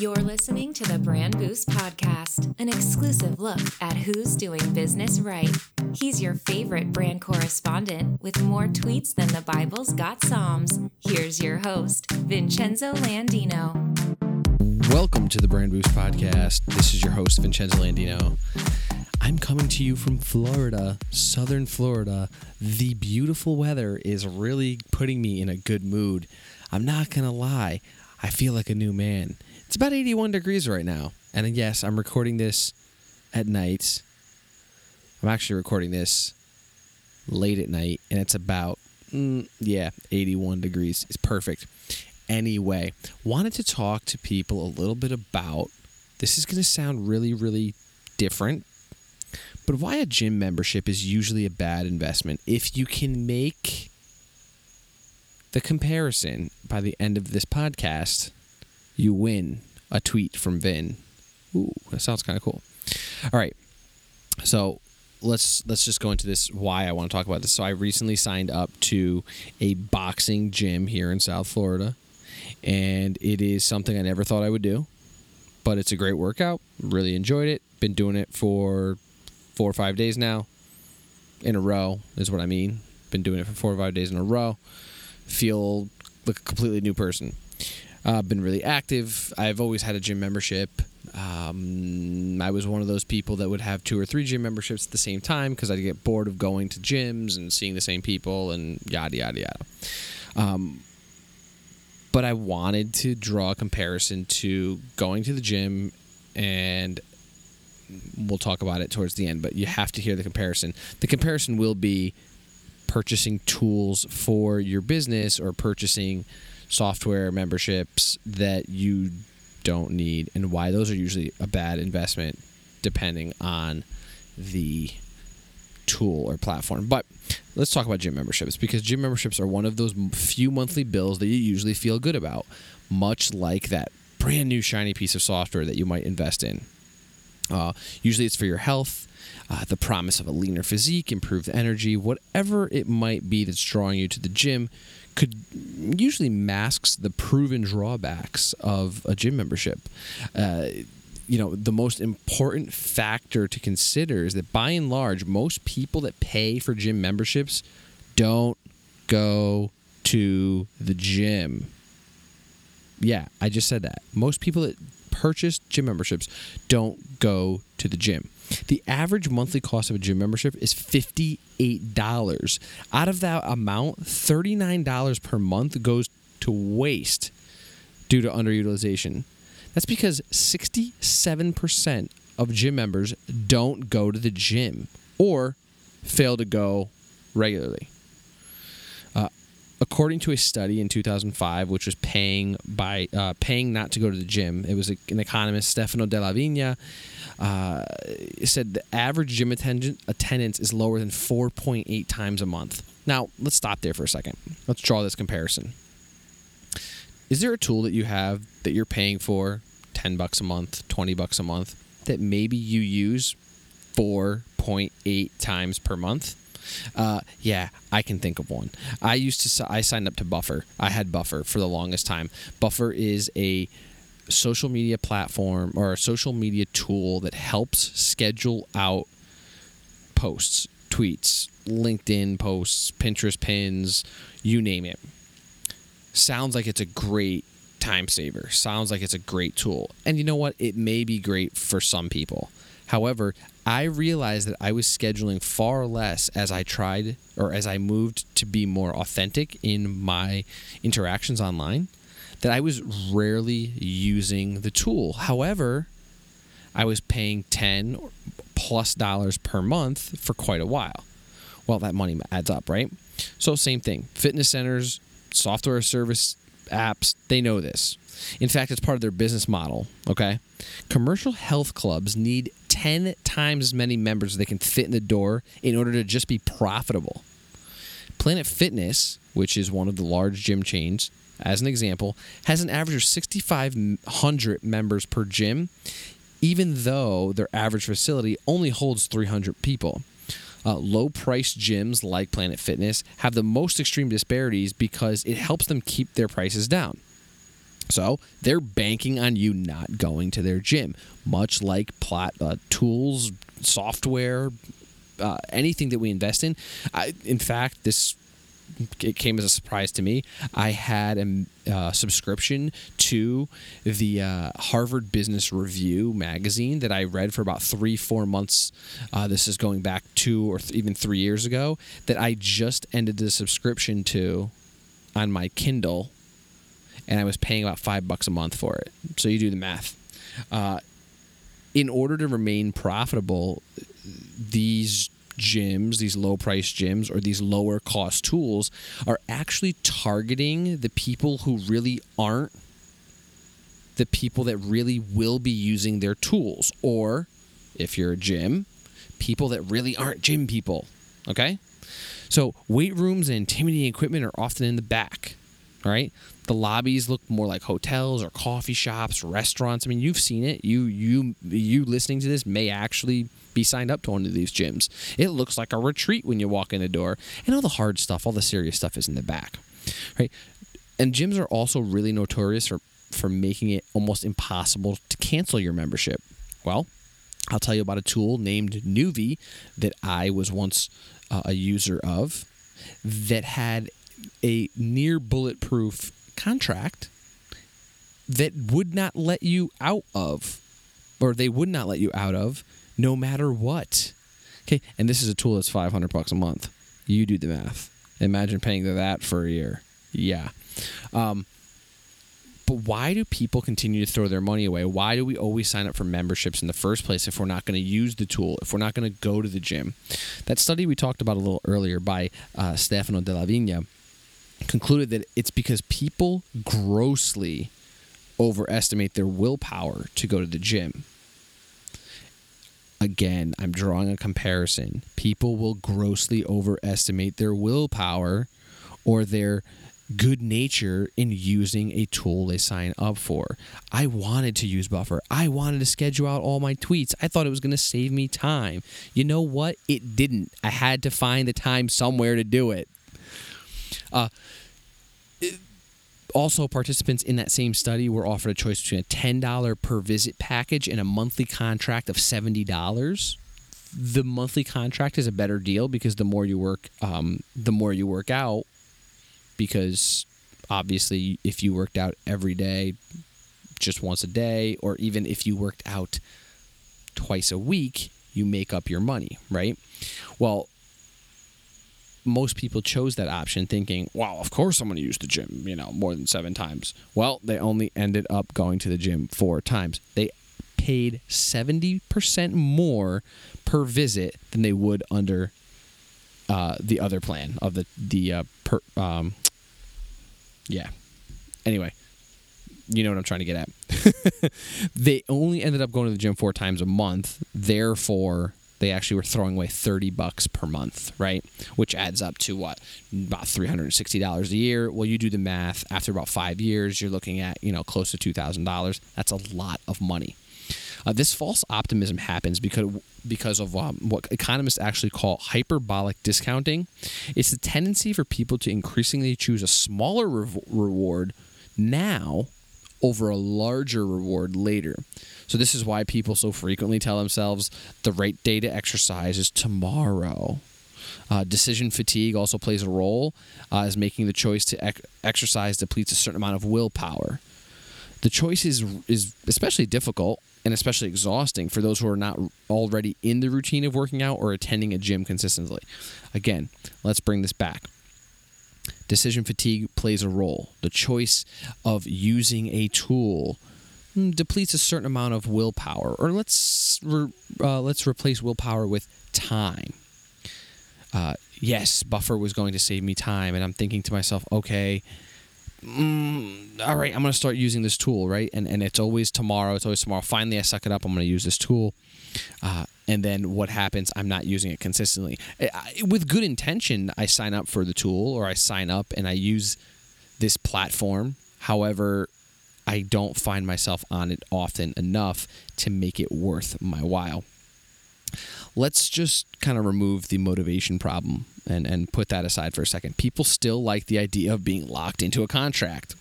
You're listening to the Brand Boost Podcast, an exclusive look at who's doing business right. He's your favorite brand correspondent with more tweets than the Bible's got Psalms. Here's your host, Vincenzo Landino. Welcome to the Brand Boost Podcast. This is your host, Vincenzo Landino. I'm coming to you from Florida, southern Florida. The beautiful weather is really putting me in a good mood. I'm not going to lie, I feel like a new man. It's about 81 degrees right now. And yes, I'm recording this at night. I'm actually recording this late at night, and it's about, mm, yeah, 81 degrees. It's perfect. Anyway, wanted to talk to people a little bit about this is going to sound really, really different, but why a gym membership is usually a bad investment if you can make the comparison by the end of this podcast, you win a tweet from Vin. Ooh, that sounds kind of cool. All right. So let's let's just go into this why I want to talk about this. So I recently signed up to a boxing gym here in South Florida and it is something I never thought I would do. But it's a great workout. Really enjoyed it. Been doing it for 4 or 5 days now in a row is what I mean. Been doing it for 4 or 5 days in a row feel a completely new person. I've uh, been really active. I've always had a gym membership. Um, I was one of those people that would have two or three gym memberships at the same time because I'd get bored of going to gyms and seeing the same people and yada yada yada. Um, but I wanted to draw a comparison to going to the gym and we'll talk about it towards the end, but you have to hear the comparison. The comparison will be purchasing tools for your business or purchasing software memberships that you don't need and why those are usually a bad investment depending on the tool or platform. But let's talk about gym memberships because gym memberships are one of those few monthly bills that you usually feel good about, much like that brand new shiny piece of software that you might invest in. Uh, usually it's for your health, uh, the promise of a leaner physique, improved energy, whatever it might be that's drawing you to the gym, could usually masks the proven drawbacks of a gym membership. Uh, you know, the most important factor to consider is that by and large, most people that pay for gym memberships don't go to the gym. Yeah, I just said that. Most people that purchase gym memberships don't go to the gym. The average monthly cost of a gym membership is $58. Out of that amount, $39 per month goes to waste due to underutilization. That's because 67% of gym members don't go to the gym or fail to go regularly. According to a study in 2005, which was paying by uh, paying not to go to the gym, it was an economist Stefano DellaVigna uh, said the average gym attendance is lower than 4.8 times a month. Now, let's stop there for a second. Let's draw this comparison. Is there a tool that you have that you're paying for 10 bucks a month, 20 bucks a month that maybe you use 4.8 times per month? Uh, yeah, I can think of one. I used to I signed up to Buffer. I had Buffer for the longest time. Buffer is a social media platform or a social media tool that helps schedule out posts, tweets, LinkedIn posts, Pinterest pins, you name it. Sounds like it's a great time saver. Sounds like it's a great tool. And you know what? It may be great for some people. However, I realized that I was scheduling far less as I tried or as I moved to be more authentic in my interactions online that I was rarely using the tool. However, I was paying 10 plus dollars per month for quite a while. Well, that money adds up, right? So, same thing. Fitness centers, software service apps, they know this. In fact, it's part of their business model, okay? Commercial health clubs need 10 times as many members they can fit in the door in order to just be profitable. Planet Fitness, which is one of the large gym chains, as an example, has an average of 6,500 members per gym, even though their average facility only holds 300 people. Uh, low price gyms like Planet Fitness have the most extreme disparities because it helps them keep their prices down. So they're banking on you not going to their gym, much like plat, uh, tools, software, uh, anything that we invest in. I, in fact, this it came as a surprise to me. I had a uh, subscription to the uh, Harvard Business Review magazine that I read for about three, four months. Uh, this is going back two or th- even three years ago. That I just ended the subscription to on my Kindle, and I was paying about five bucks a month for it. So you do the math. Uh, in order to remain profitable, these gyms, these low price gyms, or these lower cost tools are actually targeting the people who really aren't the people that really will be using their tools. Or if you're a gym, people that really aren't gym people. Okay? So weight rooms and intimidating equipment are often in the back. All right. The lobbies look more like hotels or coffee shops, restaurants. I mean, you've seen it. You you you listening to this may actually be signed up to one of these gyms. It looks like a retreat when you walk in the door, and all the hard stuff, all the serious stuff is in the back, right? And gyms are also really notorious for for making it almost impossible to cancel your membership. Well, I'll tell you about a tool named Nuvi that I was once uh, a user of that had a near bulletproof contract that would not let you out of, or they would not let you out of no matter what. Okay, and this is a tool that's 500 bucks a month. You do the math. Imagine paying that for a year. Yeah. Um, but why do people continue to throw their money away? Why do we always sign up for memberships in the first place if we're not going to use the tool, if we're not going to go to the gym? That study we talked about a little earlier by uh, Stefano DellaVigna concluded that it's because people grossly overestimate their willpower to go to the gym again, I'm drawing a comparison. People will grossly overestimate their willpower or their good nature in using a tool they sign up for. I wanted to use Buffer. I wanted to schedule out all my tweets. I thought it was going to save me time. You know what? It didn't. I had to find the time somewhere to do it. Uh, also, participants in that same study were offered a choice between a $10 per visit package and a monthly contract of $70. The monthly contract is a better deal because the more you work, um, the more you work out. Because obviously, if you worked out every day, just once a day, or even if you worked out twice a week, you make up your money, right? Well, most people chose that option thinking, wow, of course I'm going to use the gym, you know, more than seven times. Well, they only ended up going to the gym four times. They paid 70% more per visit than they would under uh, the other plan of the, the, uh, per, um, yeah. Anyway, you know what I'm trying to get at. they only ended up going to the gym four times a month. Therefore, they actually were throwing away 30 bucks per month, right? Which adds up to what? About $360 a year. Well, you do the math. After about five years, you're looking at, you know, close to $2,000. That's a lot of money. Uh, this false optimism happens because because of um, what economists actually call hyperbolic discounting. It's the tendency for people to increasingly choose a smaller re- reward now over a larger reward later. So this is why people so frequently tell themselves the right day to exercise is tomorrow. Uh, decision fatigue also plays a role uh, as making the choice to ec- exercise depletes a certain amount of willpower. The choice is is especially difficult and especially exhausting for those who are not already in the routine of working out or attending a gym consistently. Again, let's bring this back. Decision fatigue plays a role. The choice of using a tool depletes a certain amount of willpower, or let's re- uh, let's replace willpower with time. Uh, yes, buffer was going to save me time, and I'm thinking to myself, okay, mm, all right, I'm going to start using this tool, right? And and it's always tomorrow. It's always tomorrow. Finally, I suck it up. I'm going to use this tool. Uh, and then what happens? I'm not using it consistently. I, with good intention, I sign up for the tool, or I sign up and I use this platform. However, I don't find myself on it often enough to make it worth my while. Let's just kind of remove the motivation problem and, and put that aside for a second. People still like the idea of being locked into a contract,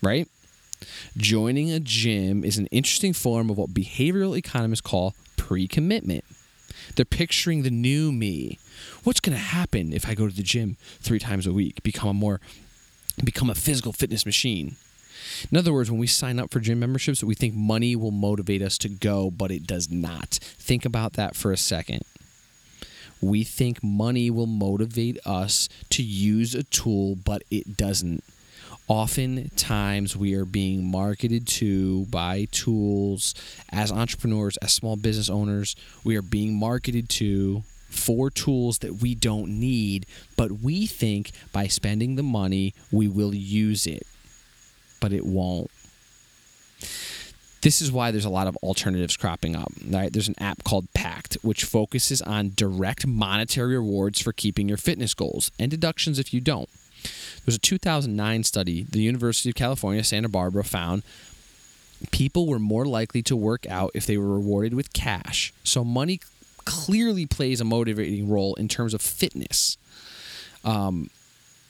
right? Joining a gym is an interesting form of what behavioral economists call pre commitment. They're picturing the new me. What's going to happen if I go to the gym three times a week, become a more, become a physical fitness machine? In other words, when we sign up for gym memberships, we think money will motivate us to go, but it does not. Think about that for a second. We think money will motivate us to use a tool, but it doesn't. Oftentimes, we are being marketed to by tools as entrepreneurs, as small business owners. We are being marketed to for tools that we don't need, but we think by spending the money, we will use it but it won't. This is why there's a lot of alternatives cropping up. Right? There's an app called Pact, which focuses on direct monetary rewards for keeping your fitness goals and deductions if you don't. There's a 2009 study the University of California, Santa Barbara found people were more likely to work out if they were rewarded with cash. So money clearly plays a motivating role in terms of fitness. Um,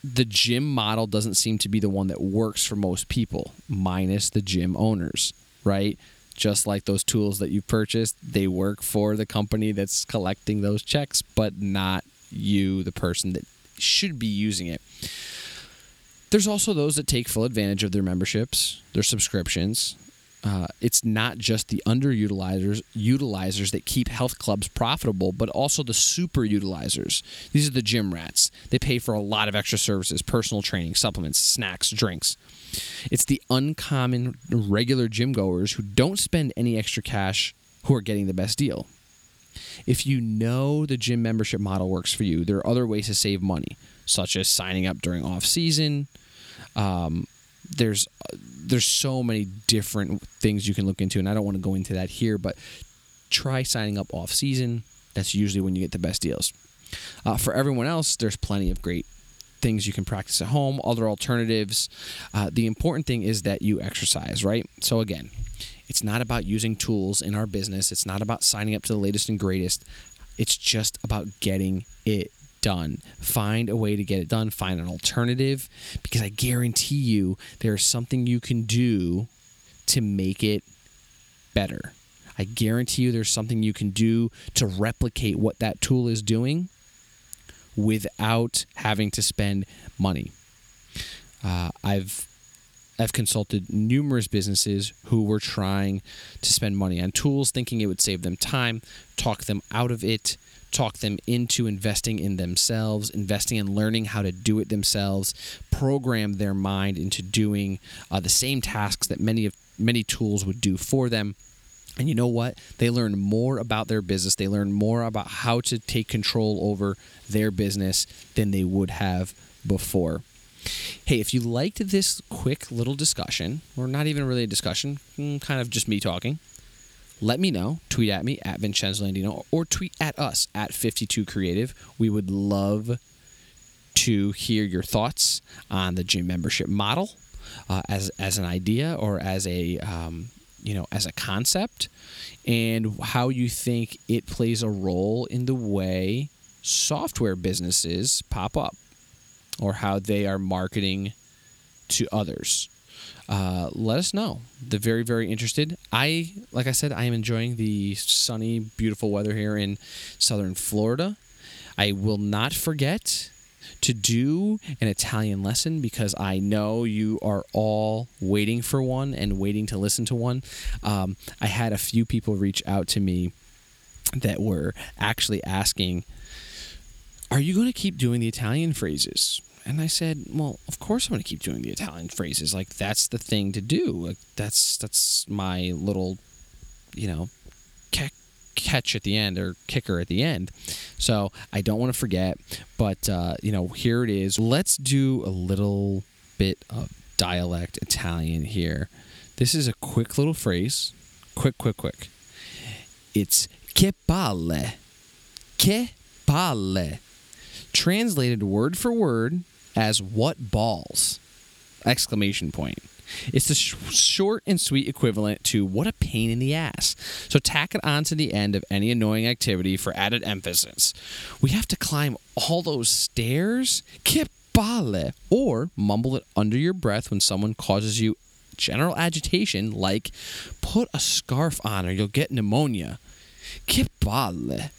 the gym model doesn't seem to be the one that works for most people, minus the gym owners, right? Just like those tools that you purchased, they work for the company that's collecting those checks, but not you, the person that should be using it. There's also those that take full advantage of their memberships, their subscriptions, uh, it's not just the underutilizers utilizers that keep health clubs profitable, but also the super utilizers. These are the gym rats. They pay for a lot of extra services, personal training, supplements, snacks, drinks. It's the uncommon regular gym goers who don't spend any extra cash who are getting the best deal. If you know the gym membership model works for you, there are other ways to save money, such as signing up during off season, um, there's there's so many different things you can look into, and I don't want to go into that here, but try signing up off season. That's usually when you get the best deals. Uh, for everyone else, there's plenty of great things you can practice at home, other alternatives. Uh, the important thing is that you exercise, right? So, again, it's not about using tools in our business, it's not about signing up to the latest and greatest. It's just about getting it done. Find a way to get it done. Find an alternative because I guarantee you there's something you can do to make it better. I guarantee you there's something you can do to replicate what that tool is doing without having to spend money. Uh, I've I've consulted numerous businesses who were trying to spend money on tools, thinking it would save them time, talk them out of it, talk them into investing in themselves, investing in learning how to do it themselves, program their mind into doing uh, the same tasks that many of many tools would do for them. And you know what? They learn more about their business. They learn more about how to take control over their business than they would have before. Hey, if you liked this quick little discussion, or not even really a discussion, mm, kind of just me talking, let me know. Tweet at me at Vincenzo Landino or tweet at us at 52 Creative. We would love to hear your thoughts on the gym membership model uh, as as an idea or as a um, you know as a concept, and how you think it plays a role in the way software businesses pop up or how they are marketing to others uh, let us know. They're very, very interested. I, like I said, I am enjoying the sunny, beautiful weather here in southern Florida. I will not forget to do an Italian lesson because I know you are all waiting for one and waiting to listen to one. Um, I had a few people reach out to me that were actually asking, Are you going to keep doing the Italian phrases? And I said, "Well, of course I'm going to keep doing the Italian phrases. Like that's the thing to do. Like that's that's my little, you know, catch at the end or kicker at the end. So I don't want to forget. But uh, you know, here it is. Let's do a little bit of dialect Italian here. This is a quick little phrase. Quick, quick, quick. It's che palle. Che palle. Translated word for word as what balls? Exclamation point. It's the sh- short and sweet equivalent to what a pain in the ass. So tack it on to the end of any annoying activity for added emphasis. We have to climb all those stairs? Che palle! Or mumble it under your breath when someone causes you general agitation, like put a scarf on or you'll get pneumonia. Palle.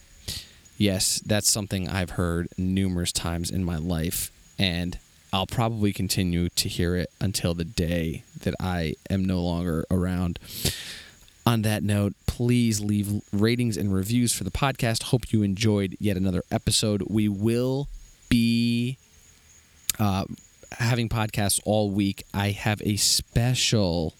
Yes, that's something I've heard numerous times in my life, and I'll probably continue to hear it until the day that I am no longer around. On that note, please leave ratings and reviews for the podcast. Hope you enjoyed yet another episode. We will be uh, having podcasts all week. I have a special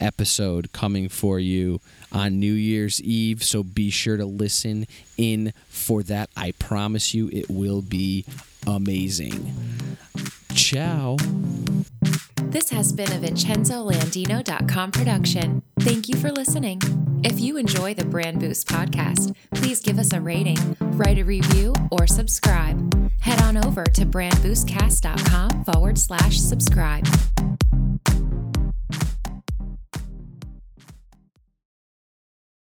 episode coming for you on New Year's Eve, so be sure to listen in for that. I promise you it will be amazing. Ciao. This has been a VincenzoLandino.com production. Thank you for listening. If you enjoy the Brand Boost podcast, please give us a rating, write a review, or subscribe. Head on over to brandboostcast.com forward slash subscribe.